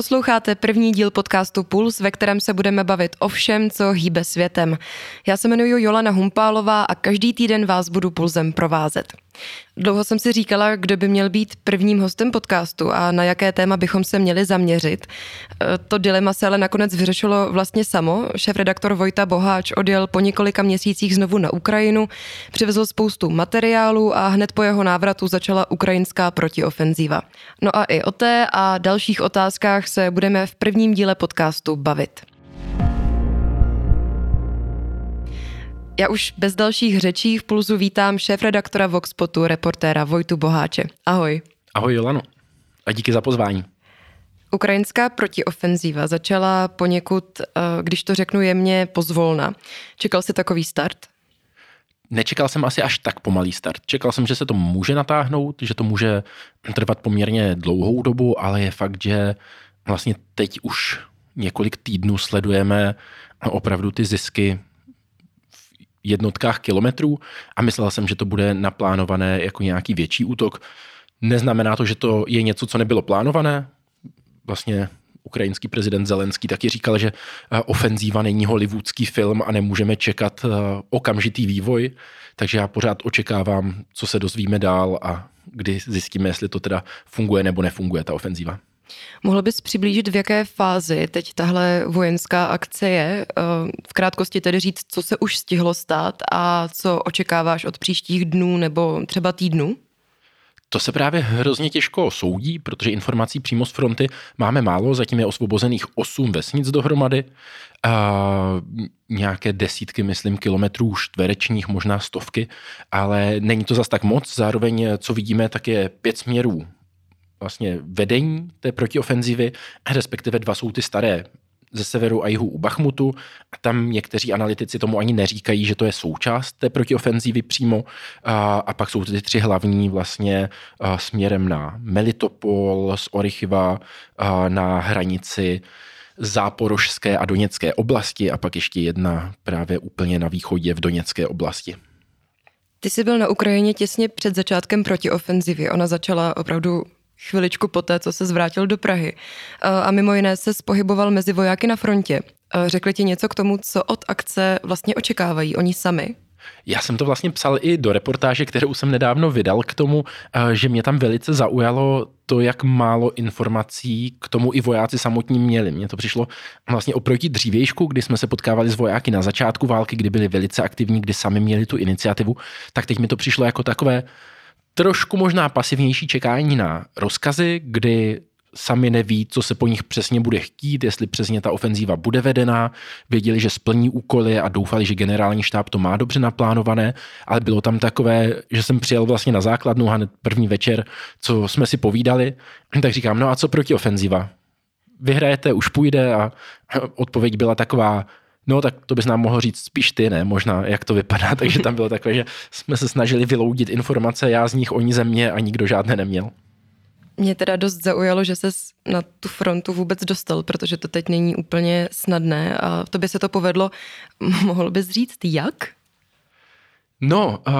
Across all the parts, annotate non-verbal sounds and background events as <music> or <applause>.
Posloucháte první díl podcastu Puls, ve kterém se budeme bavit o všem, co hýbe světem. Já se jmenuji Jolana Humpálová a každý týden vás budu Pulzem provázet. Dlouho jsem si říkala, kdo by měl být prvním hostem podcastu a na jaké téma bychom se měli zaměřit. E, to dilema se ale nakonec vyřešilo vlastně samo. Šéf-redaktor Vojta Boháč odjel po několika měsících znovu na Ukrajinu, přivezl spoustu materiálů a hned po jeho návratu začala ukrajinská protiofenzíva. No a i o té a dalších otázkách se budeme v prvním díle podcastu bavit. Já už bez dalších řečí v Pulzu vítám šéf-redaktora Voxpotu, reportéra Vojtu Boháče. Ahoj. Ahoj Jolano a díky za pozvání. Ukrajinská protiofenzíva začala poněkud, eh, když to řeknu jemně, pozvolna. Čekal jsi takový start? Nečekal jsem asi až tak pomalý start. Čekal jsem, že se to může natáhnout, že to může trvat poměrně dlouhou dobu, ale je fakt, že vlastně teď už několik týdnů sledujeme opravdu ty zisky jednotkách kilometrů a myslel jsem, že to bude naplánované jako nějaký větší útok. Neznamená to, že to je něco, co nebylo plánované. Vlastně ukrajinský prezident Zelenský taky říkal, že eh, ofenzíva není hollywoodský film a nemůžeme čekat eh, okamžitý vývoj, takže já pořád očekávám, co se dozvíme dál a kdy zjistíme, jestli to teda funguje nebo nefunguje ta ofenzíva. Mohl bys přiblížit, v jaké fázi teď tahle vojenská akce je? Eh, v krátkosti tedy říct, co se už stihlo stát a co očekáváš od příštích dnů nebo třeba týdnů? To se právě hrozně těžko soudí, protože informací přímo z fronty máme málo, zatím je osvobozených 8 vesnic dohromady, a nějaké desítky, myslím, kilometrů čtverečních, možná stovky, ale není to zas tak moc. Zároveň, co vidíme, tak je pět směrů vlastně vedení té protiofenzivy, respektive dva jsou ty staré ze severu a jihu u Bachmutu. A tam někteří analytici tomu ani neříkají, že to je součást té protiofenzívy přímo. A, a pak jsou ty tři hlavní vlastně a, směrem na Melitopol z Orychiva a, na hranici záporožské a doněcké oblasti a pak ještě jedna právě úplně na východě v doněcké oblasti. Ty jsi byl na Ukrajině těsně před začátkem protiofenzivy. Ona začala opravdu chviličku poté, co se zvrátil do Prahy. A mimo jiné se spohyboval mezi vojáky na frontě. Řekli ti něco k tomu, co od akce vlastně očekávají oni sami? Já jsem to vlastně psal i do reportáže, kterou jsem nedávno vydal k tomu, že mě tam velice zaujalo to, jak málo informací k tomu i vojáci samotní měli. Mně to přišlo vlastně oproti dřívějšku, kdy jsme se potkávali s vojáky na začátku války, kdy byli velice aktivní, kdy sami měli tu iniciativu, tak teď mi to přišlo jako takové trošku možná pasivnější čekání na rozkazy, kdy sami neví, co se po nich přesně bude chtít, jestli přesně ta ofenzíva bude vedená, věděli, že splní úkoly a doufali, že generální štáb to má dobře naplánované, ale bylo tam takové, že jsem přijel vlastně na základnu hned první večer, co jsme si povídali, tak říkám, no a co proti ofenzíva? Vyhrajete, už půjde. A odpověď byla taková, No tak to bys nám mohl říct spíš ty, ne? Možná, jak to vypadá. <laughs> Takže tam bylo takové, že jsme se snažili vyloudit informace, já z nich, oni ze mě a nikdo žádné neměl. Mě teda dost zaujalo, že se na tu frontu vůbec dostal, protože to teď není úplně snadné a to by se to povedlo. <laughs> Mohl bys říct, jak? No, uh,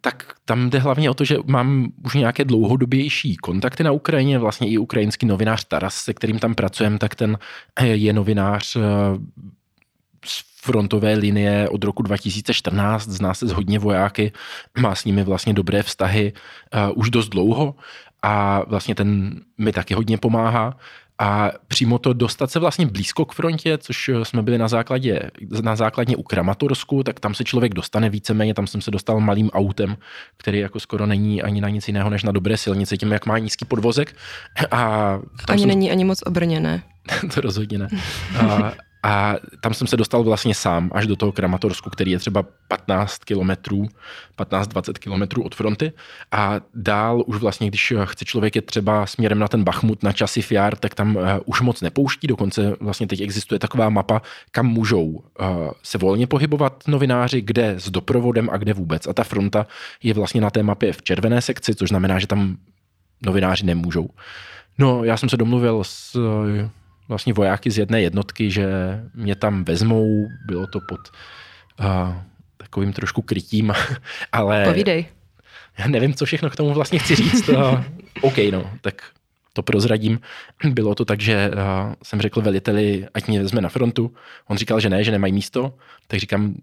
tak tam jde hlavně o to, že mám už nějaké dlouhodobější kontakty na Ukrajině, vlastně i ukrajinský novinář Taras, se kterým tam pracujeme, tak ten je novinář z frontové linie od roku 2014, zná se s hodně vojáky, má s nimi vlastně dobré vztahy uh, už dost dlouho a vlastně ten mi taky hodně pomáhá. A přímo to dostat se vlastně blízko k frontě, což jsme byli na základě, na základně u Kramatorsku, tak tam se člověk dostane víceméně, tam jsem se dostal malým autem, který jako skoro není ani na nic jiného než na dobré silnici, tím jak má nízký podvozek. A ani jsem... není ani moc obrněné. <laughs> to rozhodně ne. <laughs> A, a tam jsem se dostal vlastně sám až do toho Kramatorsku, který je třeba 15 kilometrů, 15-20 kilometrů od fronty. A dál už vlastně, když chce člověk je třeba směrem na ten Bachmut, na Časy Jar, tak tam uh, už moc nepouští. Dokonce vlastně teď existuje taková mapa, kam můžou uh, se volně pohybovat novináři, kde s doprovodem a kde vůbec. A ta fronta je vlastně na té mapě v červené sekci, což znamená, že tam novináři nemůžou. No, já jsem se domluvil s vlastně vojáky z jedné jednotky, že mě tam vezmou, bylo to pod uh, takovým trošku krytím, <laughs> ale... Povídej. Já nevím, co všechno k tomu vlastně chci říct. Uh, <laughs> OK, no, tak to prozradím. Bylo to tak, že uh, jsem řekl veliteli, ať mě vezme na frontu. On říkal, že ne, že nemají místo, tak říkám,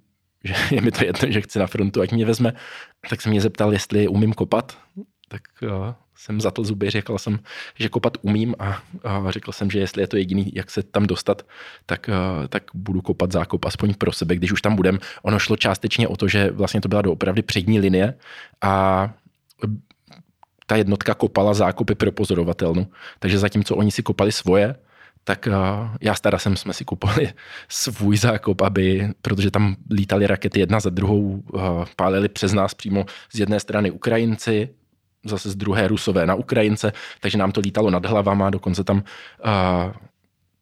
že <laughs> je mi to jedno, že chci na frontu, ať mě vezme. Tak se mě zeptal, jestli umím kopat, tak uh, jsem zatl zuby, řekl jsem, že kopat umím a, a řekl jsem, že jestli je to jediný, jak se tam dostat, tak, uh, tak budu kopat zákop aspoň pro sebe, když už tam budem. Ono šlo částečně o to, že vlastně to byla doopravdy přední linie a ta jednotka kopala zákopy pro pozorovatelnu. Takže zatímco oni si kopali svoje, tak já stará jsem jsme si kupovali <laughs> svůj zákop, aby, protože tam lítali rakety jedna za druhou, pálili přes nás přímo z jedné strany Ukrajinci, zase z druhé Rusové na Ukrajince, takže nám to lítalo nad hlavama, dokonce tam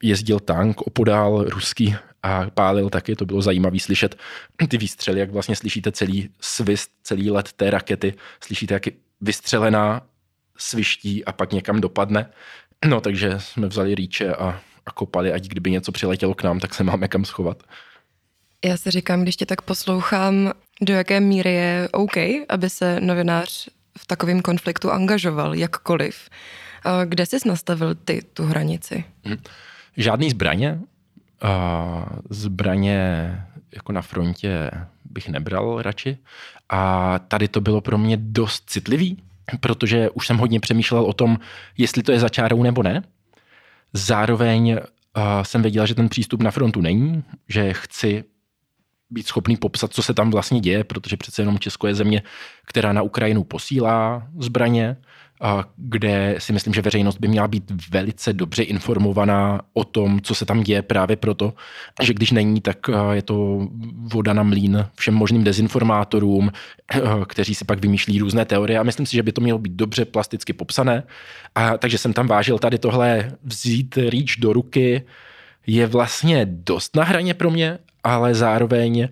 jezdil tank opodál ruský a pálil taky, to bylo zajímavé slyšet ty výstřely, jak vlastně slyšíte celý svist, celý let té rakety, slyšíte, jak je vystřelená sviští a pak někam dopadne. No takže jsme vzali rýče a, a kopali, ať kdyby něco přiletělo k nám, tak se máme kam schovat. Já si říkám, když tě tak poslouchám, do jaké míry je OK, aby se novinář v takovém konfliktu angažoval, jakkoliv. Kde jsi nastavil ty tu hranici? Hm. Žádný zbraně. Zbraně jako na frontě bych nebral radši. A tady to bylo pro mě dost citlivý, protože už jsem hodně přemýšlel o tom, jestli to je za čárou nebo ne. Zároveň jsem věděl, že ten přístup na frontu není, že chci být schopný popsat, co se tam vlastně děje, protože přece jenom Česko je země, která na Ukrajinu posílá zbraně, kde si myslím, že veřejnost by měla být velice dobře informovaná o tom, co se tam děje právě proto, že když není, tak je to voda na mlín všem možným dezinformátorům, kteří si pak vymýšlí různé teorie a myslím si, že by to mělo být dobře plasticky popsané. A takže jsem tam vážil tady tohle vzít rýč do ruky, je vlastně dost na hraně pro mě, ale zároveň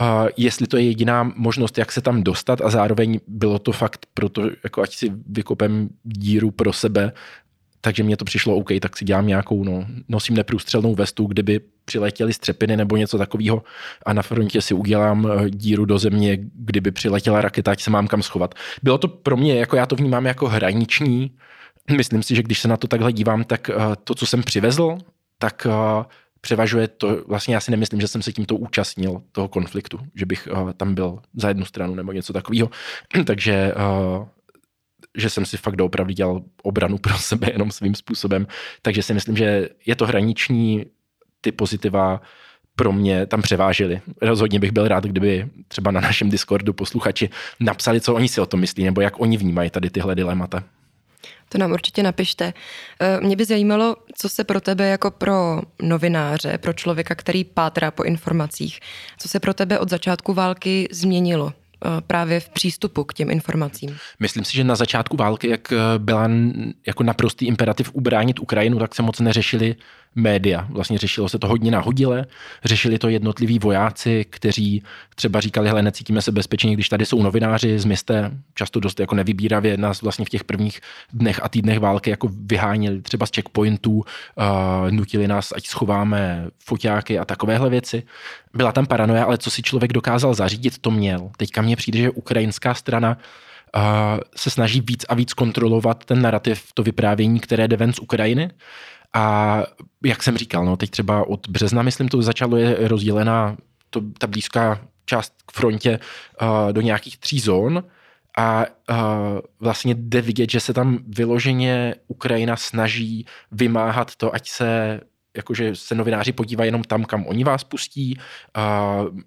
Uh, jestli to je jediná možnost, jak se tam dostat a zároveň bylo to fakt proto, jako ať si vykopem díru pro sebe, takže mně to přišlo OK, tak si dělám nějakou, no, nosím neprůstřelnou vestu, kdyby přiletěly střepiny nebo něco takového a na frontě si udělám eh, díru do země, kdyby přiletěla raketa, ať se mám kam schovat. Bylo to pro mě, jako já to vnímám jako hraniční, myslím si, že když se na to takhle dívám, tak uh, to, co jsem přivezl, tak uh, převažuje to, vlastně já si nemyslím, že jsem se tímto účastnil toho konfliktu, že bych uh, tam byl za jednu stranu nebo něco takového. <clears throat> Takže uh, že jsem si fakt doopravdy dělal obranu <laughs> pro sebe jenom svým způsobem. Takže si myslím, že je to hraniční, ty pozitiva pro mě tam převážily. Rozhodně bych byl rád, kdyby třeba na našem Discordu posluchači napsali, co oni si o tom myslí, nebo jak oni vnímají tady tyhle dilemata. To nám určitě napište. Eh, mě by zajímalo, co se pro tebe jako pro novináře, pro člověka, který pátrá po informacích, co se pro tebe od začátku války změnilo eh, právě v přístupu k těm informacím? Myslím si, že na začátku války, jak eh, byla jako naprostý imperativ ubránit Ukrajinu, tak se moc neřešili média. Vlastně řešilo se to hodně nahodile, řešili to jednotliví vojáci, kteří třeba říkali, hele, necítíme se bezpečně, když tady jsou novináři z města, často dost jako nevybíravě nás vlastně v těch prvních dnech a týdnech války jako vyháněli třeba z checkpointů, uh, nutili nás, ať schováme foťáky a takovéhle věci. Byla tam paranoja, ale co si člověk dokázal zařídit, to měl. Teďka mně přijde, že ukrajinská strana uh, se snaží víc a víc kontrolovat ten narrativ, to vyprávění, které jde ven z Ukrajiny. A jak jsem říkal, no teď třeba od března, myslím, to začalo je rozdělená to, ta blízká část k frontě uh, do nějakých tří zón a uh, vlastně jde vidět, že se tam vyloženě Ukrajina snaží vymáhat to, ať se jakože se novináři podívají jenom tam, kam oni vás pustí. Uh,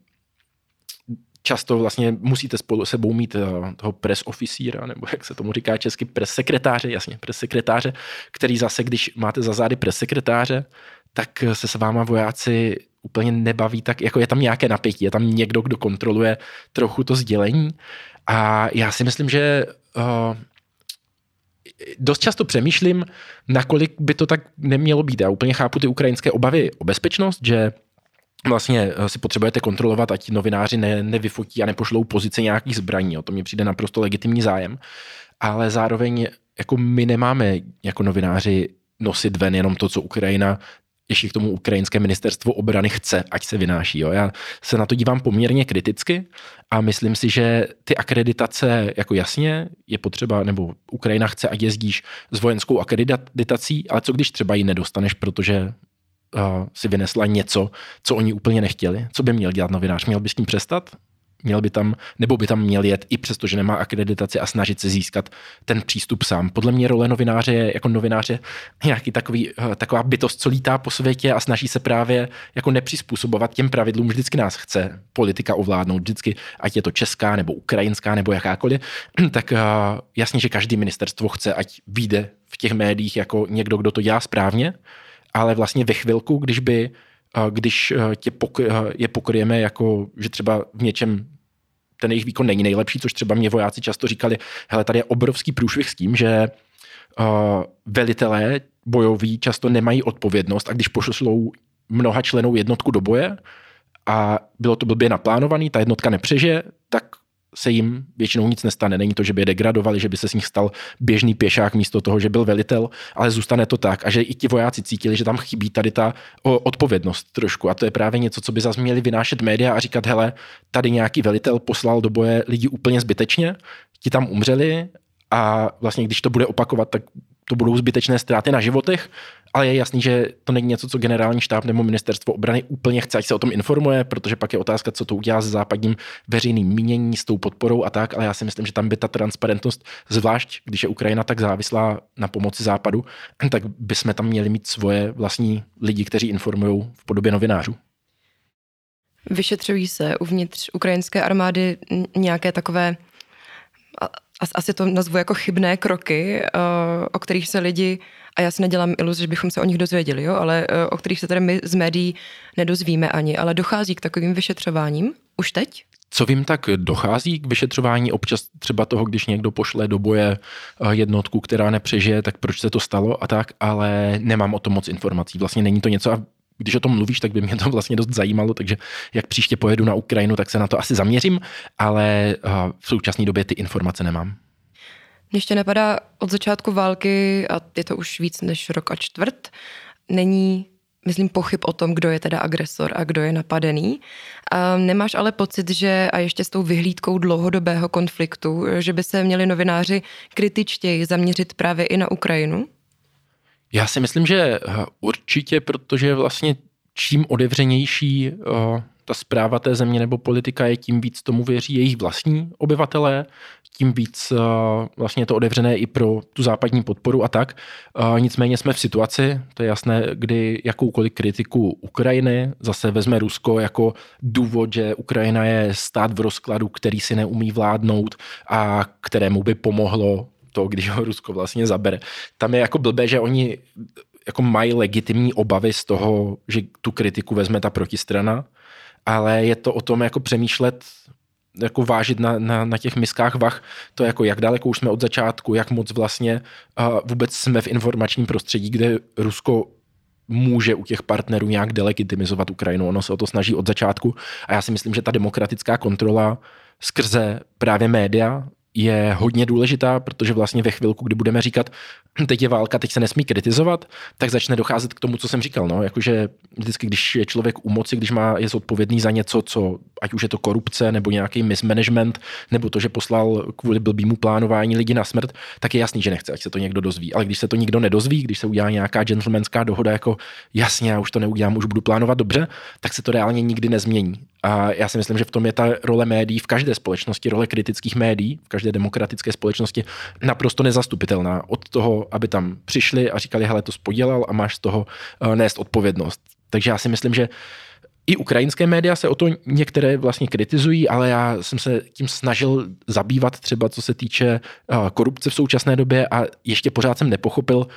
často vlastně musíte spolu sebou mít eh, toho press officíra, nebo jak se tomu říká česky, press sekretáře, jasně, press sekretáře, který zase, když máte za zády press sekretáře, tak se s váma vojáci úplně nebaví, tak jako je tam nějaké napětí, je tam někdo, kdo kontroluje trochu to sdělení a já si myslím, že uh, dost často přemýšlím, nakolik by to tak nemělo být. Já úplně chápu ty ukrajinské obavy o bezpečnost, že vlastně eh, si potřebujete kontrolovat, ať novináři ne, nevyfotí a nepošlou pozice nějakých zbraní. O to mi přijde naprosto legitimní zájem. Ale zároveň jako my nemáme jako novináři nosit ven jenom to, co Ukrajina ještě k tomu ukrajinské ministerstvo obrany chce, ať se vynáší. Jo. Já se na to dívám poměrně kriticky a myslím si, že ty akreditace, jako jasně, je potřeba, nebo Ukrajina chce, ať jezdíš s vojenskou akreditací, ale co když třeba ji nedostaneš, protože si vynesla něco, co oni úplně nechtěli? Co by měl dělat novinář? Měl by s tím přestat? Měl by tam, nebo by tam měl jet i přesto, že nemá akreditaci a snažit se získat ten přístup sám. Podle mě role novináře je jako novináře nějaký takový, eh, taková bytost, co lítá po světě a snaží se právě jako nepřizpůsobovat těm pravidlům. Vždycky nás chce politika ovládnout, vždycky, ať je to česká nebo ukrajinská nebo jakákoliv, <clears throat> tak eh, jasně, že každý ministerstvo chce, ať vyjde v těch médiích jako někdo, kdo to dělá správně, ale vlastně ve chvilku, když by když eh, tě pok- eh, je pokryjeme jako, že třeba v něčem ten jejich výkon není nejlepší, což třeba mě vojáci často říkali, hele, tady je obrovský průšvih s tím, že uh, velitelé bojoví často nemají odpovědnost a když pošlou mnoha členů jednotku do boje a bylo to blbě naplánovaný, ta jednotka nepřežije, tak se jim většinou nic nestane. Není to, že by je degradovali, že by se z nich stal běžný pěšák místo toho, že byl velitel, ale zůstane to tak. A že i ti vojáci cítili, že tam chybí tady ta odpovědnost trošku. A to je právě něco, co by zase měli vynášet média a říkat, hele, tady nějaký velitel poslal do boje lidi úplně zbytečně, ti tam umřeli a vlastně když to bude opakovat, tak to budou zbytečné ztráty na životech, ale je jasný, že to není něco, co generální štáb nebo ministerstvo obrany úplně chce, ať se o tom informuje, protože pak je otázka, co to udělá s západním veřejným mínění, s tou podporou a tak, ale já si myslím, že tam by ta transparentnost, zvlášť když je Ukrajina tak závislá na pomoci západu, tak bychom tam měli mít svoje vlastní lidi, kteří informují v podobě novinářů. Vyšetřují se uvnitř ukrajinské armády nějaké takové asi to nazvu jako chybné kroky, eh, o kterých se lidi, a já si nedělám iluzi, že bychom se o nich dozvěděli, jo, ale eh, o kterých se tady my z médií nedozvíme ani, ale dochází k takovým vyšetřováním už teď? Co vím, tak dochází k vyšetřování občas třeba toho, když někdo pošle do boje eh, jednotku, která nepřežije, tak proč se to stalo a tak, ale nemám o tom moc informací. Vlastně není to něco, a když o tom mluvíš, tak by mě to <laughs> vlastně dost zajímalo, takže jak příště pojedu na Ukrajinu, tak se na to asi zaměřím, ale v současné době ty informace nemám. Mě ještě napadá od začátku války, a je to už víc než rok a čtvrt, není myslím, pochyb o tom, kdo je teda agresor a kdo je napadený. A nemáš ale pocit, že a ještě s tou vyhlídkou dlouhodobého konfliktu, že by se měli novináři kritičtěji zaměřit právě i na Ukrajinu? Já si myslím, že eh, určitě, protože vlastně čím odevřenější uh, ta zpráva té země nebo politika je, tím víc tomu věří jejich vlastní obyvatelé, tím víc uh, vlastně je to odevřené i pro tu západní podporu a tak. Nicméně jsme v situaci, to je jasné, kdy jakoukoliv kritiku Ukrajiny zase vezme Rusko jako důvod, že Ukrajina je stát v rozkladu, který si neumí vládnout a kterému by pomohlo to, když ho Rusko vlastně zabere. Tam je jako blbé, že oni jako mají legitimní obavy z toho, že tu kritiku vezme ta protistrana, ale je to o tom jako přemýšlet jako vážit na, na, na těch miskách vach, to jako jak daleko už jsme od začátku, jak moc vlastně uh, vůbec jsme v informačním prostředí, kde Rusko může u těch partnerů nějak delegitimizovat Ukrajinu. Ono se o to snaží od začátku a já si myslím, že ta demokratická kontrola skrze právě média je hodně důležitá, protože vlastně ve chvilku, kdy budeme říkat, <clears throat> teď je válka, teď se nesmí kritizovat, tak začne docházet k tomu, co jsem říkal. No? Jakože vždycky, když je člověk u moci, když má, je zodpovědný za něco, co, ať už je to korupce, nebo nějaký mismanagement, nebo to, že poslal kvůli blbýmu plánování lidi na smrt, tak je jasný, že nechce, ať se to někdo dozví. Ale když se to nikdo nedozví, když se udělá nějaká gentlemanská dohoda, jako jasně, já už to neudělám, už budu plánovat dobře, tak se to reálně nikdy nezmění. A já si myslím, že v tom je ta role médií v každé společnosti, role kritických médií, v každé demokratické společnosti naprosto nezastupitelná. Od toho, aby tam přišli a říkali, hele, to spodělal a máš z toho uh, nést odpovědnost. Takže já si myslím, že i ukrajinské média se o to některé vlastně kritizují, ale já jsem se tím snažil zabývat třeba co se týče uh, korupce v současné době a ještě pořád jsem nepochopil,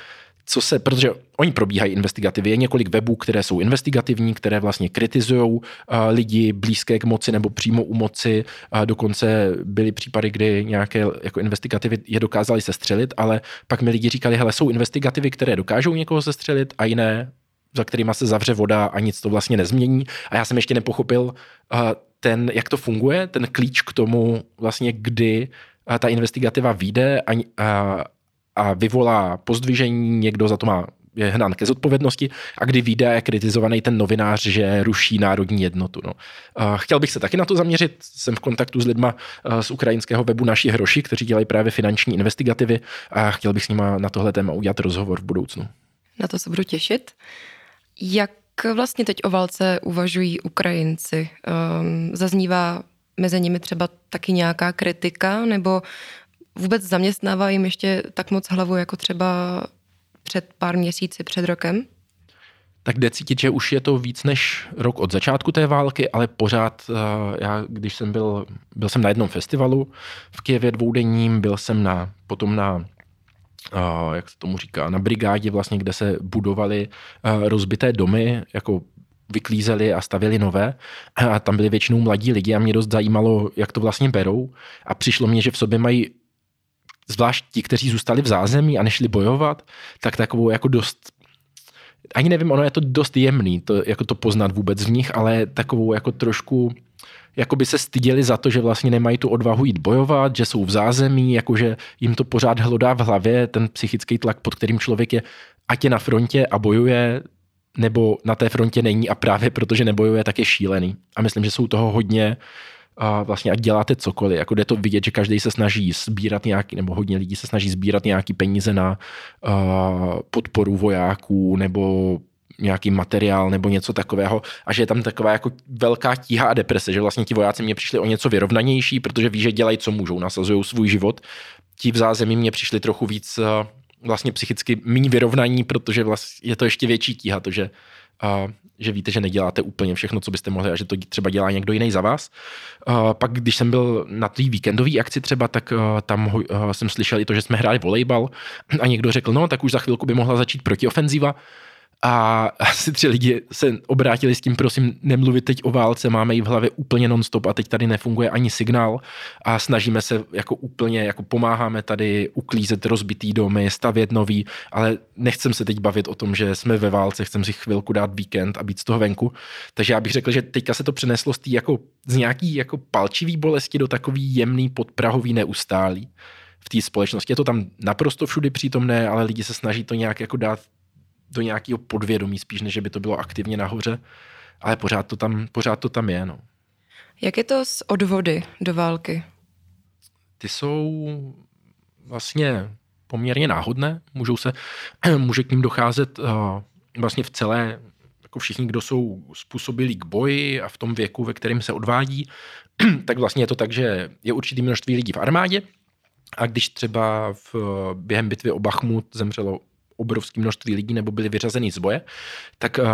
co se, protože oni probíhají investigativy, je několik webů, které jsou investigativní, které vlastně kritizují uh, lidi blízké k moci nebo přímo u moci. Uh, dokonce byly případy, kdy nějaké jako investigativy je dokázali sestřelit, ale pak mi lidi říkali, hele, jsou investigativy, které dokážou někoho sestřelit a jiné, za kterýma se zavře voda a nic to vlastně nezmění. A já jsem ještě nepochopil uh, ten, jak to funguje, ten klíč k tomu vlastně, kdy ta investigativa vyjde a, a a vyvolá pozdvižení, někdo za to má je hnán ke zodpovědnosti a kdy vyjde je kritizovaný ten novinář, že ruší národní jednotu. No. Chtěl bych se taky na to zaměřit, jsem v kontaktu s lidma z ukrajinského webu Naši hroši, kteří dělají právě finanční investigativy a chtěl bych s nimi na tohle téma udělat rozhovor v budoucnu. Na to se budu těšit. Jak vlastně teď o válce uvažují Ukrajinci? Um, zaznívá mezi nimi třeba taky nějaká kritika, nebo vůbec zaměstnává jim ještě tak moc hlavu, jako třeba před pár měsíci, před rokem? tak jde cítit, že už je to víc než rok od začátku té války, ale pořád, eh, já když jsem byl, byl jsem na jednom festivalu v Kijevě dvoudenním, byl jsem na, potom na Uh, jak se tomu říká, na brigádě vlastně, kde se budovaly uh, rozbité domy, jako vyklízeli a stavěli nové a tam byli většinou mladí lidi a mě dost zajímalo, jak to vlastně berou a přišlo mně, že v sobě mají zvlášť ti, kteří zůstali v zázemí a nešli bojovat, tak takovou jako dost ani nevím, ono je to dost jemný, to, jako to poznat vůbec v nich, ale takovou jako trošku jako by se styděli za to, že vlastně nemají tu odvahu jít bojovat, že jsou v zázemí, jakože jim to pořád hlodá v hlavě, ten psychický tlak, pod kterým člověk je, ať je na frontě a bojuje, nebo na té frontě není a právě protože nebojuje, tak je šílený. A myslím, že jsou toho hodně a vlastně ať děláte cokoliv, jako jde to vidět, že každý se snaží sbírat nějaký, nebo hodně lidí se snaží sbírat nějaký peníze na uh, podporu vojáků nebo nějaký materiál nebo něco takového a že je tam taková jako velká tíha a deprese, že vlastně ti vojáci mě přišli o něco vyrovnanější, protože ví, že dělají, co můžou, nasazují svůj život. Ti v zázemí mě přišli trochu víc vlastně psychicky méně vyrovnaní, protože vlastně je to ještě větší tíha, to, že a že víte, že neděláte úplně všechno, co byste mohli a že to třeba dělá někdo jiný za vás. A pak, když jsem byl na té víkendové akci třeba, tak tam jsem slyšel i to, že jsme hráli volejbal a někdo řekl, no tak už za chvilku by mohla začít protiofenziva a <laughs> asi tři lidi se obrátili s tím, prosím, nemluvit teď o válce, máme ji v hlavě úplně nonstop a teď tady nefunguje ani signál a snažíme se jako úplně, jako pomáháme tady uklízet rozbitý domy, stavět nový, ale nechcem se teď bavit o tom, že jsme ve válce, chcem si chvilku dát víkend a být z toho venku. Takže já bych řekl, že teďka se to přeneslo z, tý jako, z nějaký jako palčivý bolesti do takový jemný podprahový neustálý v té společnosti. Je to tam naprosto všudy přítomné, ale lidi se snaží to nějak jako dát do nějakého podvědomí spíš, než by to bylo aktivně nahoře, ale pořád to tam, pořád to tam je. No. Jak je to s odvody do války? Ty jsou vlastně poměrně náhodné, můžou se, <clears throat> může k ním docházet uh, vlastně v celé, jako všichni, kdo jsou způsobili k boji a v tom věku, ve kterém se odvádí, <clears throat> tak vlastně je to tak, že je určitý množství lidí v armádě, a když třeba v, během bitvy o Bachmut zemřelo obrovské množství lidí nebo byli vyřazený z boje, tak uh,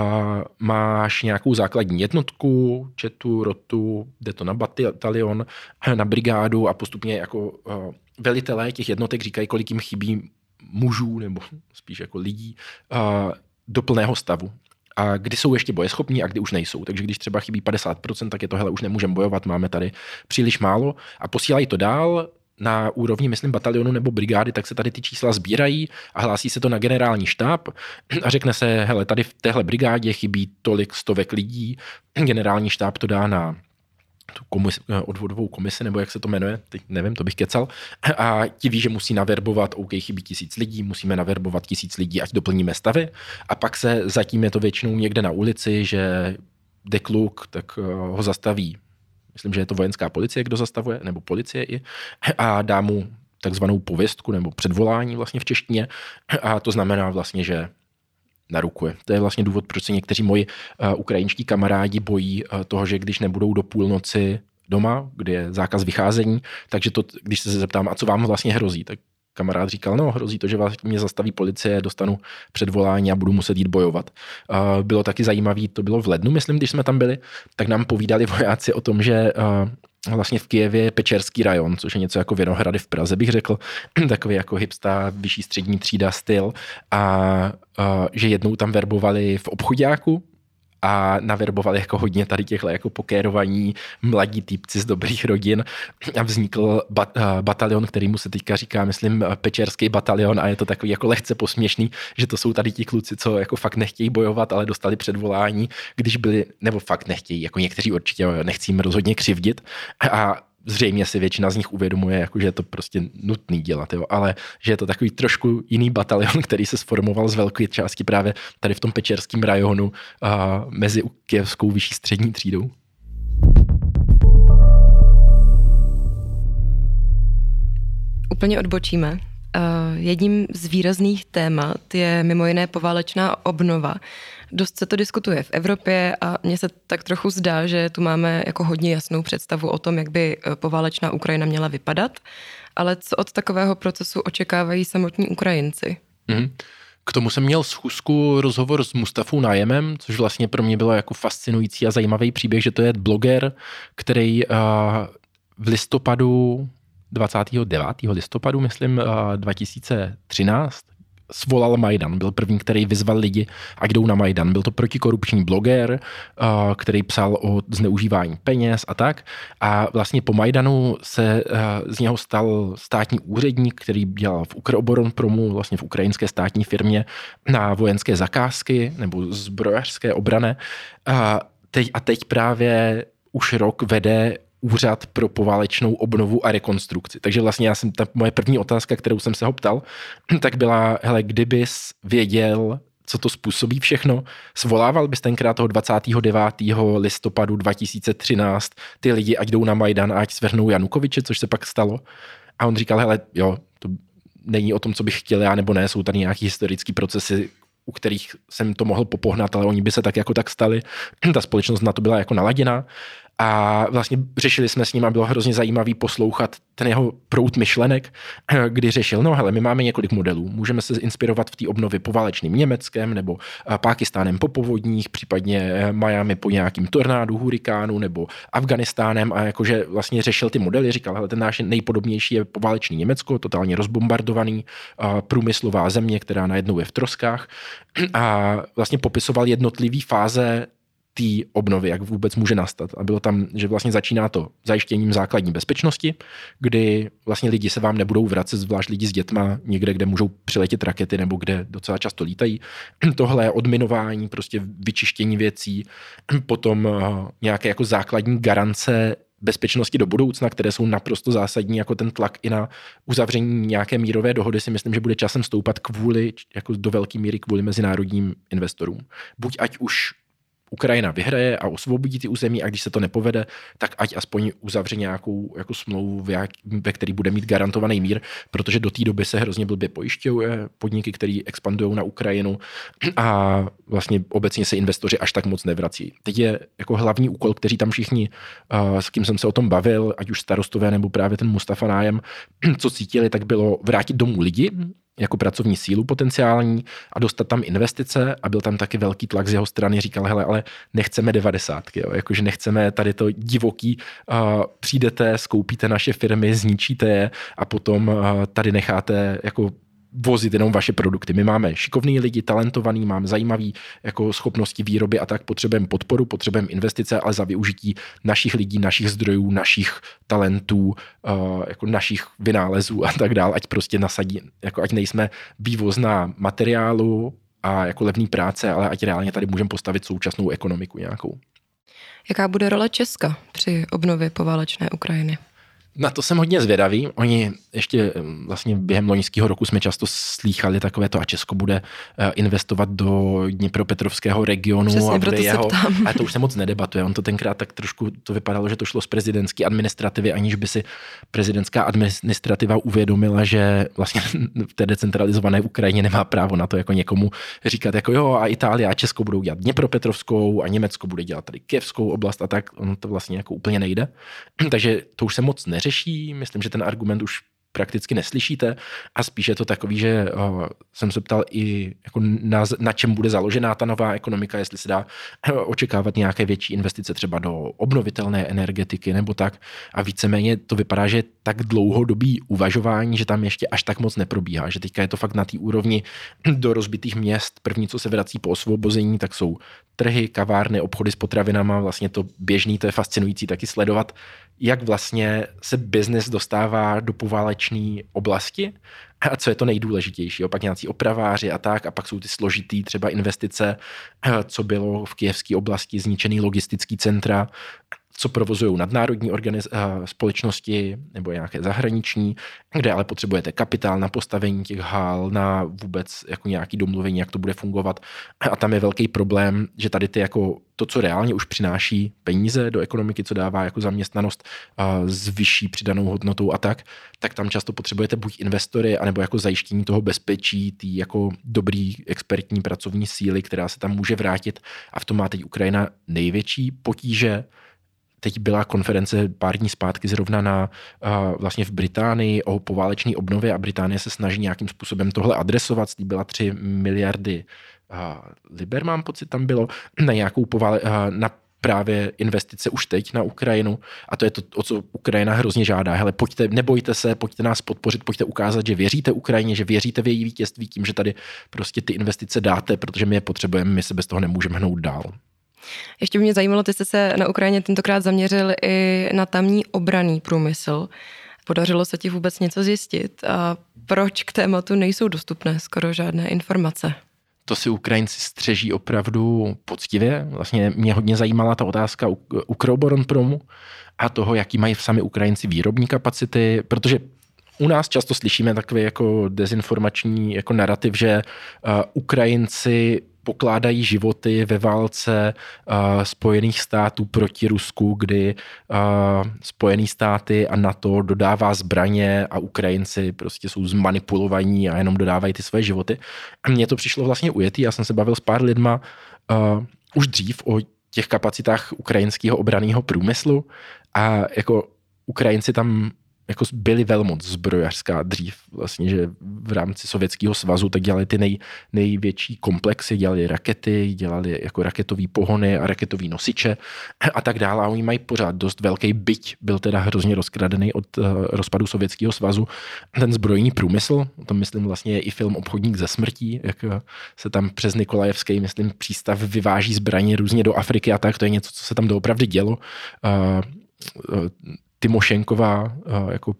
máš nějakou základní jednotku, četu, rotu, jde to na batalion, na brigádu a postupně jako uh, velitelé těch jednotek říkají, kolik jim chybí mužů nebo spíš jako lidí uh, do plného stavu a kdy jsou ještě bojeschopní a kdy už nejsou. Takže když třeba chybí 50%, tak je to, hele, už nemůžeme bojovat, máme tady příliš málo a posílají to dál, na úrovni, myslím, batalionu nebo brigády, tak se tady ty čísla sbírají a hlásí se to na generální štáb <clears throat> a řekne se, hele, tady v téhle brigádě chybí tolik stovek lidí, <clears throat> generální štáb to dá na tu komis, odvodovou komisi, nebo jak se to jmenuje, teď nevím, to bych kecal, <clears throat> a ti ví, že musí naverbovat, OK, chybí tisíc lidí, musíme naverbovat tisíc lidí, ať doplníme stavy, a pak se zatím je to většinou někde na ulici, že jde kluk, tak eh, ho zastaví myslím, že je to vojenská policie, kdo zastavuje, nebo policie i, a dá mu takzvanou pověstku nebo předvolání vlastně v češtině a to znamená vlastně, že narukuje. To je vlastně důvod, proč se někteří moji uh, ukrajinští kamarádi bojí uh, toho, že když nebudou do půlnoci doma, kde je zákaz vycházení, takže to, když se zeptám, a co vám vlastně hrozí, tak kamarád říkal, no hrozí to, že vás mě zastaví policie, dostanu předvolání a budu muset jít bojovat. Uh, bylo taky zajímavé, to bylo v lednu, myslím, když jsme tam byli, tak nám povídali vojáci o tom, že uh, vlastně v Kijevě je Pečerský rajon, což je něco jako Vinohrady v Praze, bych řekl, <clears throat> takový jako hipsta, vyšší střední třída styl a uh, že jednou tam verbovali v obchodáku, a naverbovali jako hodně tady těchto jako pokérovaní mladí týpci z dobrých rodin. A vznikl bat, uh, batalion, který mu se teďka říká, myslím, pečerský batalion a je to takový jako lehce posměšný, že to jsou tady ti kluci, co jako fakt nechtějí bojovat, ale dostali předvolání, když byli, nebo fakt nechtějí, jako někteří určitě nechci jim rozhodně křivdit. A zřejmě si většina z nich uvědomuje, jako, že je to prostě nutný dělat, jo, ale že je to takový trošku jiný batalion, který se sformoval z velké části právě tady v tom pečerském rajonu a mezi kijevskou vyšší střední třídou. Úplně odbočíme. Jedním z výrazných témat je mimo jiné poválečná obnova. Dost se to diskutuje v Evropě a mně se tak trochu zdá, že tu máme jako hodně jasnou představu o tom, jak by e, poválečná Ukrajina měla vypadat. Ale co od takového procesu očekávají samotní Ukrajinci? Mm. K tomu jsem měl schůzku rozhovor s Mustafou Nájemem, což vlastně pro mě bylo jako fascinující a zajímavý příběh, že to je bloger, který uh, v listopadu 29. listopadu, myslím, 2013, svolal Majdan. Byl první, který vyzval lidi, a jdou na Majdan. Byl to protikorupční bloger, který psal o zneužívání peněz a tak. A vlastně po Majdanu se z něho stal státní úředník, který dělal v Ukroboronpromu, vlastně v ukrajinské státní firmě na vojenské zakázky nebo zbrojařské obrané. A teď, a teď právě už rok vede úřad pro poválečnou obnovu a rekonstrukci. Takže vlastně já jsem, ta moje první otázka, kterou jsem se ho ptal, <clears throat> tak byla, hele, kdybys věděl, co to způsobí všechno, svolával bys tenkrát toho 29. listopadu 2013 ty lidi, ať jdou na Majdan a ať svrhnou Janukoviče, což se pak stalo. A on říkal, hele, jo, to není o tom, co bych chtěl já nebo ne, jsou tady nějaký historické procesy, u kterých jsem to mohl popohnat, ale oni by se tak jako tak stali. <clears throat> Ta společnost na to byla jako naladěná a vlastně řešili jsme s ním a bylo hrozně zajímavý poslouchat ten jeho prout myšlenek, kdy řešil, no hele, my máme několik modelů, můžeme se inspirovat v té obnově poválečným Německem nebo eh, Pákistánem po povodních, případně eh, Miami po nějakým tornádu, hurikánu nebo Afganistánem. A jakože vlastně řešil ty modely, říkal, hele, ten náš nejpodobnější je poválečný Německo, totálně rozbombardovaný, eh, průmyslová země, která najednou je v troskách. A vlastně popisoval jednotlivé fáze té obnovy, jak vůbec může nastat. A bylo tam, že vlastně začíná to zajištěním základní bezpečnosti, kdy vlastně lidi se vám nebudou vracet, zvlášť lidi s dětma, někde, kde můžou přiletět rakety nebo kde docela často lítají. <clears throat> Tohle je odminování, prostě vyčištění věcí, <clears throat> potom eh, nějaké jako základní garance bezpečnosti do budoucna, které jsou naprosto zásadní, jako ten tlak i na uzavření nějaké mírové dohody si myslím, že bude časem stoupat kvůli, jako do velké míry kvůli mezinárodním investorům. Buď ať už Ukrajina vyhraje a osvobodí ty území a když se to nepovede, tak ať aspoň uzavře nějakou jako smlouvu, ve který bude mít garantovaný mír, protože do té doby se hrozně blbě pojišťuje podniky, které expandují na Ukrajinu a vlastně obecně se investoři až tak moc nevrací. Teď je jako hlavní úkol, který tam všichni, s kým jsem se o tom bavil, ať už starostové nebo právě ten Mustafa Nájem, co cítili, tak bylo vrátit domů lidi, jako pracovní sílu potenciální a dostat tam investice a byl tam taky velký tlak z jeho strany, říkal, hele, ale nechceme devadesátky, jakože nechceme tady to divoký, uh, přijdete, skoupíte naše firmy, zničíte je a potom uh, tady necháte jako vozit jenom vaše produkty. My máme šikovný lidi, talentovaný, máme zajímavý jako schopnosti výroby a tak potřebujeme podporu, potřebujeme investice, ale za využití našich lidí, našich zdrojů, našich talentů, uh, jako našich vynálezů a tak dále, ať prostě nasadí, jako ať nejsme vývozná materiálu a jako levný práce, ale ať reálně tady můžeme postavit současnou ekonomiku nějakou. Jaká bude role Česka při obnově poválečné Ukrajiny? Na to jsem hodně zvědavý. Oni ještě vlastně během loňského roku jsme často slýchali takové to, a Česko bude eh, investovat do Dněpropetrovského regionu Přesně, a bude jeho. A to už se moc nedebatuje. On to tenkrát tak trošku to vypadalo, že to šlo z prezidentské administrativy, aniž by si prezidentská administrativa uvědomila, že vlastně v té decentralizované Ukrajině nemá právo na to jako někomu říkat, jako jo, a Itálie a Česko budou dělat Dněpropetrovskou a Německo bude dělat tady Kievskou oblast a tak. On to vlastně jako úplně nejde. <clears throat> Takže to už se moc neřeší neřeší. Myslím, že ten argument už prakticky neslyšíte a spíše je to takový, že uh, jsem se ptal i jako na, na čem bude založená ta nová ekonomika, jestli se dá uh, očekávat nějaké větší investice třeba do obnovitelné energetiky nebo tak a víceméně to vypadá, že tak dlouhodobý uvažování, že tam ještě až tak moc neprobíhá, že teďka je to fakt na té úrovni <clears throat> do rozbitých měst. První, co se vrací po osvobození, tak jsou trhy, kavárny, obchody s potravinama, vlastně to běžný, to je fascinující taky sledovat, jak vlastně se biznis dostává do poválečné oblasti a co je to nejdůležitější. Opak nějací opraváři a tak, a pak jsou ty složitý třeba investice, co bylo v kijevské oblasti, zničený logistický centra, co provozují nadnárodní organiz- společnosti nebo nějaké zahraniční, kde ale potřebujete kapitál na postavení těch hál, na vůbec jako nějaký domluvení, jak to bude fungovat. A tam je velký problém, že tady ty jako to, co reálně už přináší peníze do ekonomiky, co dává jako zaměstnanost s vyšší přidanou hodnotou a tak, tak tam často potřebujete buď investory, anebo jako zajištění toho bezpečí, tý jako dobrý expertní pracovní síly, která se tam může vrátit. A v tom má teď Ukrajina největší potíže, Teď byla konference pár dní zpátky zrovna na, uh, vlastně v Británii o poválečné obnově a Británie se snaží nějakým způsobem tohle adresovat. Slíbila 3 miliardy uh, liber, mám pocit, tam bylo, na nějakou povále, uh, na právě investice už teď na Ukrajinu a to je to, o co Ukrajina hrozně žádá. Hele, pojďte, nebojte se, pojďte nás podpořit, pojďte ukázat, že věříte Ukrajině, že věříte v její vítězství tím, že tady prostě ty investice dáte, protože my je potřebujeme, my se bez toho nemůžeme hnout dál. Ještě by mě zajímalo, ty jste se na Ukrajině tentokrát zaměřil i na tamní obraný průmysl. Podařilo se ti vůbec něco zjistit? A proč k tématu nejsou dostupné skoro žádné informace? To si Ukrajinci střeží opravdu poctivě. Vlastně mě hodně zajímala ta otázka Ukroboronpromu a toho, jaký mají sami Ukrajinci výrobní kapacity, protože u nás často slyšíme takový jako dezinformační jako narrativ, že uh, Ukrajinci pokládají životy ve válce uh, Spojených států proti Rusku, kdy uh, Spojené státy a NATO dodává zbraně a Ukrajinci prostě jsou zmanipulovaní a jenom dodávají ty své životy. A mně to přišlo vlastně ujetý, já jsem se bavil s pár lidma uh, už dřív o těch kapacitách ukrajinského obraného průmyslu a jako Ukrajinci tam jako byli velmoc zbrojařská dřív, vlastně, že v rámci Sovětského svazu tak dělali ty nej, největší komplexy, dělali rakety, dělali jako raketové pohony a raketové nosiče a tak dále. A oni mají pořád dost velký byť, byl teda hrozně rozkradený od uh, rozpadu Sovětského svazu. Ten zbrojní průmysl, o tom myslím vlastně je i film Obchodník ze smrtí, jak eh, se tam přes Nikolajevský, myslím, přístav vyváží zbraně různě do Afriky a tak, to je něco, co se tam doopravdy dělo. Uh, Timošenková jako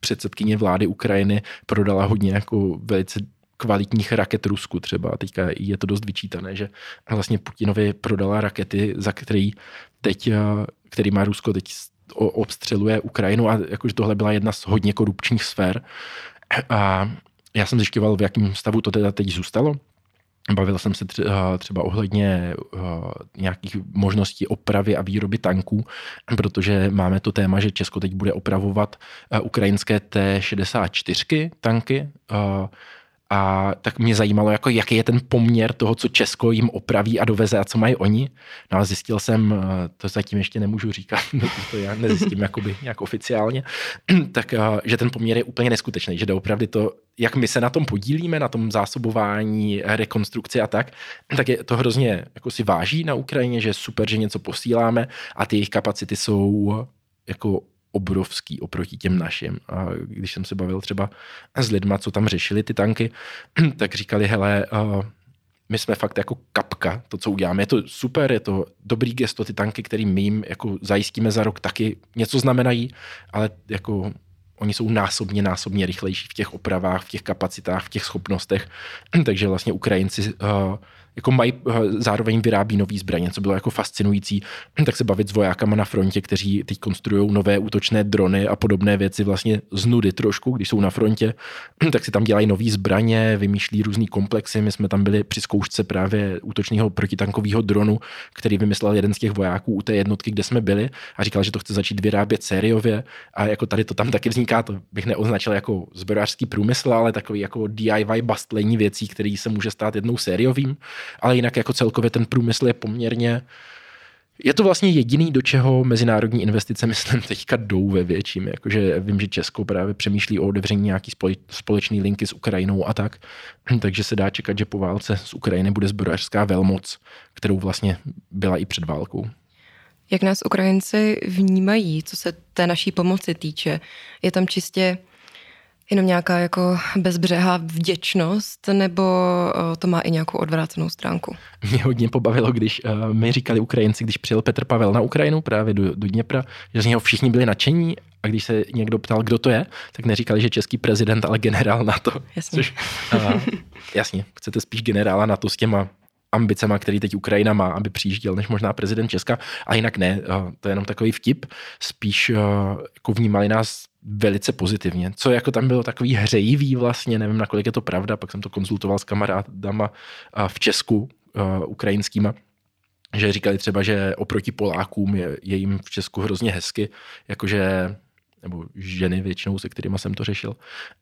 předsedkyně vlády Ukrajiny prodala hodně jako velice kvalitních raket Rusku třeba. Teďka je to dost vyčítané, že vlastně Putinovi prodala rakety, za který teď, který má Rusko teď obstřeluje Ukrajinu a jakože tohle byla jedna z hodně korupčních sfér. A já jsem zjišťoval, v jakém stavu to teda teď zůstalo. Bavil jsem se třeba ohledně nějakých možností opravy a výroby tanků, protože máme to téma, že Česko teď bude opravovat ukrajinské T-64 tanky a tak mě zajímalo, jako jaký je ten poměr toho, co Česko jim opraví a doveze a co mají oni. No a zjistil jsem, eh, to zatím ještě nemůžu říkat, <laughs> to já nezjistím jakoby nějak oficiálně, <clears throat> tak eh, že ten poměr je úplně neskutečný, že opravdu to, jak my se na tom podílíme, na tom zásobování, rekonstrukci a tak, tak je to hrozně jako si váží na Ukrajině, že super, že něco posíláme a ty jejich kapacity jsou jako obrovský oproti těm našim. A když jsem se bavil třeba s lidma, co tam řešili ty tanky, <clears throat> tak říkali, hele, my jsme fakt jako kapka, to, co uděláme. Je to super, je to dobrý gesto, ty tanky, který my jim jako zajistíme za rok, taky něco znamenají, ale jako oni jsou násobně, násobně rychlejší v těch opravách, v těch kapacitách, v těch schopnostech. <clears throat> Takže vlastně Ukrajinci uh, jako mají, eh, zároveň vyrábí nový zbraně, co bylo jako fascinující, <clears throat> tak se bavit s vojákama na frontě, kteří teď konstruují nové útočné drony a podobné věci vlastně z nudy trošku, když jsou na frontě, <clears throat> tak si tam dělají nové zbraně, vymýšlí různý komplexy. My jsme tam byli při zkoušce právě útočného protitankového dronu, který vymyslel jeden z těch vojáků u té jednotky, kde jsme byli a říkal, že to chce začít vyrábět sériově a jako tady to tam taky vzniká, to bych neoznačil jako zbrojařský průmysl, ale takový jako DIY bastlení věcí, který se může stát jednou sériovým ale jinak jako celkově ten průmysl je poměrně je to vlastně jediný, do čeho mezinárodní investice, <laughs> myslím, teďka jdou ve větším. Jakože vím, že Česko právě přemýšlí o otevření nějaký společný linky s Ukrajinou a tak. <clears throat> Takže se dá čekat, že po válce z Ukrajiny bude zbrojařská velmoc, kterou vlastně byla i před válkou. Jak nás Ukrajinci vnímají, co se té naší pomoci týče? Je tam čistě jenom nějaká jako bezbřehá vděčnost, nebo eh, to má i nějakou odvrácenou stránku? Mě hodně pobavilo, když uh, mi říkali Ukrajinci, když přijel Petr Pavel na Ukrajinu právě do, do Dněpra, že z něho všichni byli nadšení a když se někdo ptal, kdo to je, tak neříkali, že český prezident, ale generál NATO. Jasně. Což, uh, jasně, chcete spíš generála NATO s těma ambicema, který teď Ukrajina má, aby přijížděl než možná prezident Česka. A jinak ne, to je jenom takový vtip. Spíš jako vnímali nás velice pozitivně. Co jako tam bylo takový hřejivý vlastně, nevím, nakolik je to pravda, pak jsem to konzultoval s kamarádama v Česku, ukrajinskýma, že říkali třeba, že oproti Polákům je, je jim v Česku hrozně hezky, jakože, nebo ženy většinou, se kterými jsem to řešil,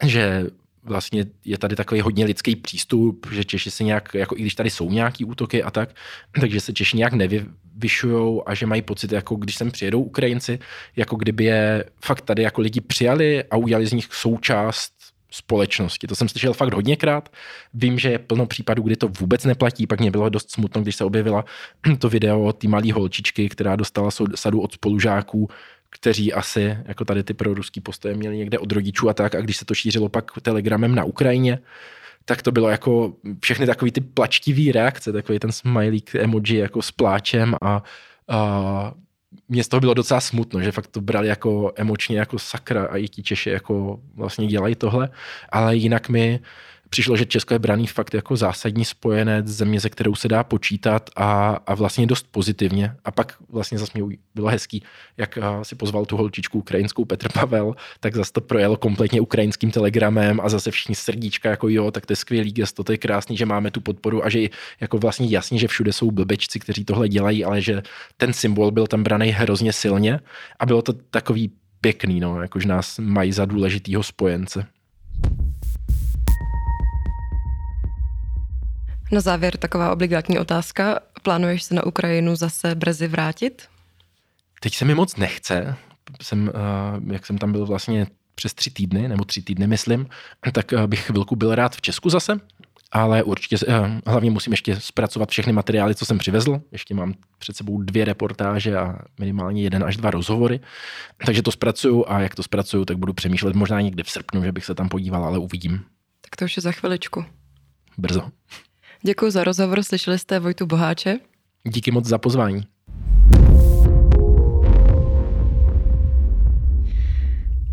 že vlastně je tady takový hodně lidský přístup, že Češi se nějak, jako i když tady jsou nějaký útoky a tak, <clears throat> takže se Češi nějak nevyvyšují a že mají pocit, jako když sem přijedou Ukrajinci, jako kdyby je fakt tady jako lidi přijali a udělali z nich součást společnosti. To jsem slyšel fakt hodněkrát. Vím, že je plno případů, kdy to vůbec neplatí. Pak mě bylo dost smutno, když se objevila <clears throat> to video od té malé holčičky, která dostala sadu od spolužáků, kteří asi jako tady ty proruský postoje měli někde od rodičů a tak. A když se to šířilo pak telegramem na Ukrajině, tak to bylo jako všechny takový ty plačtivý reakce, takový ten smajlík emoji jako s pláčem a, a mě z toho bylo docela smutno, že fakt to brali jako emočně jako sakra a i ti Češi jako vlastně dělají tohle, ale jinak mi přišlo, že Česko je braný fakt jako zásadní spojenec, země, ze kterou se dá počítat a, a vlastně dost pozitivně. A pak vlastně zase mě bylo hezký, jak si pozval tu holčičku ukrajinskou Petr Pavel, tak zase to projelo kompletně ukrajinským telegramem a zase všichni srdíčka jako jo, tak to je skvělý gesto, to je krásný, že máme tu podporu a že jako vlastně jasně, že všude jsou blbečci, kteří tohle dělají, ale že ten symbol byl tam braný hrozně silně a bylo to takový pěkný, no, jakož nás mají za důležitýho spojence. Na závěr taková obligátní otázka. Plánuješ se na Ukrajinu zase brzy vrátit? Teď se mi moc nechce. Jsem, eh, jak jsem tam byl vlastně přes tři týdny, nebo tři týdny myslím, tak eh, bych chvilku byl rád v Česku zase, ale určitě eh, hlavně musím ještě zpracovat všechny materiály, co jsem přivezl. Ještě mám před sebou dvě reportáže a minimálně jeden až dva rozhovory. Takže to zpracuju a jak to zpracuju, tak budu přemýšlet možná někdy v srpnu, že bych se tam podíval, ale uvidím. Tak to už je za chviličku. Brzo. Děkuji za rozhovor, slyšeli jste Vojtu Boháče. Díky moc za pozvání.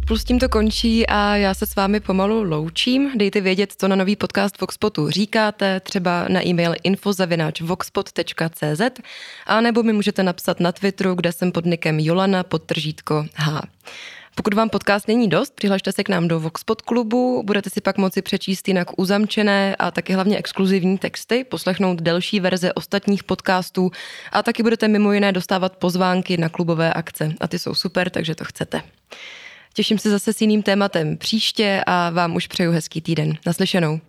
Plus tím to končí a já se s vámi pomalu loučím. Dejte vědět, co na nový podcast Voxpotu říkáte, třeba na e-mail infozavináč.voxpot.cz a nebo mi můžete napsat na Twitteru, kde jsem pod nikem Jolana podtržítko H. Pokud vám podcast není dost, přihlašte se k nám do Voxpod klubu, budete si pak moci přečíst jinak uzamčené a taky hlavně exkluzivní texty, poslechnout delší verze ostatních podcastů a taky budete mimo jiné dostávat pozvánky na klubové akce a ty jsou super, takže to chcete. Těším se zase s jiným tématem příště a vám už přeju hezký týden. Naslyšenou.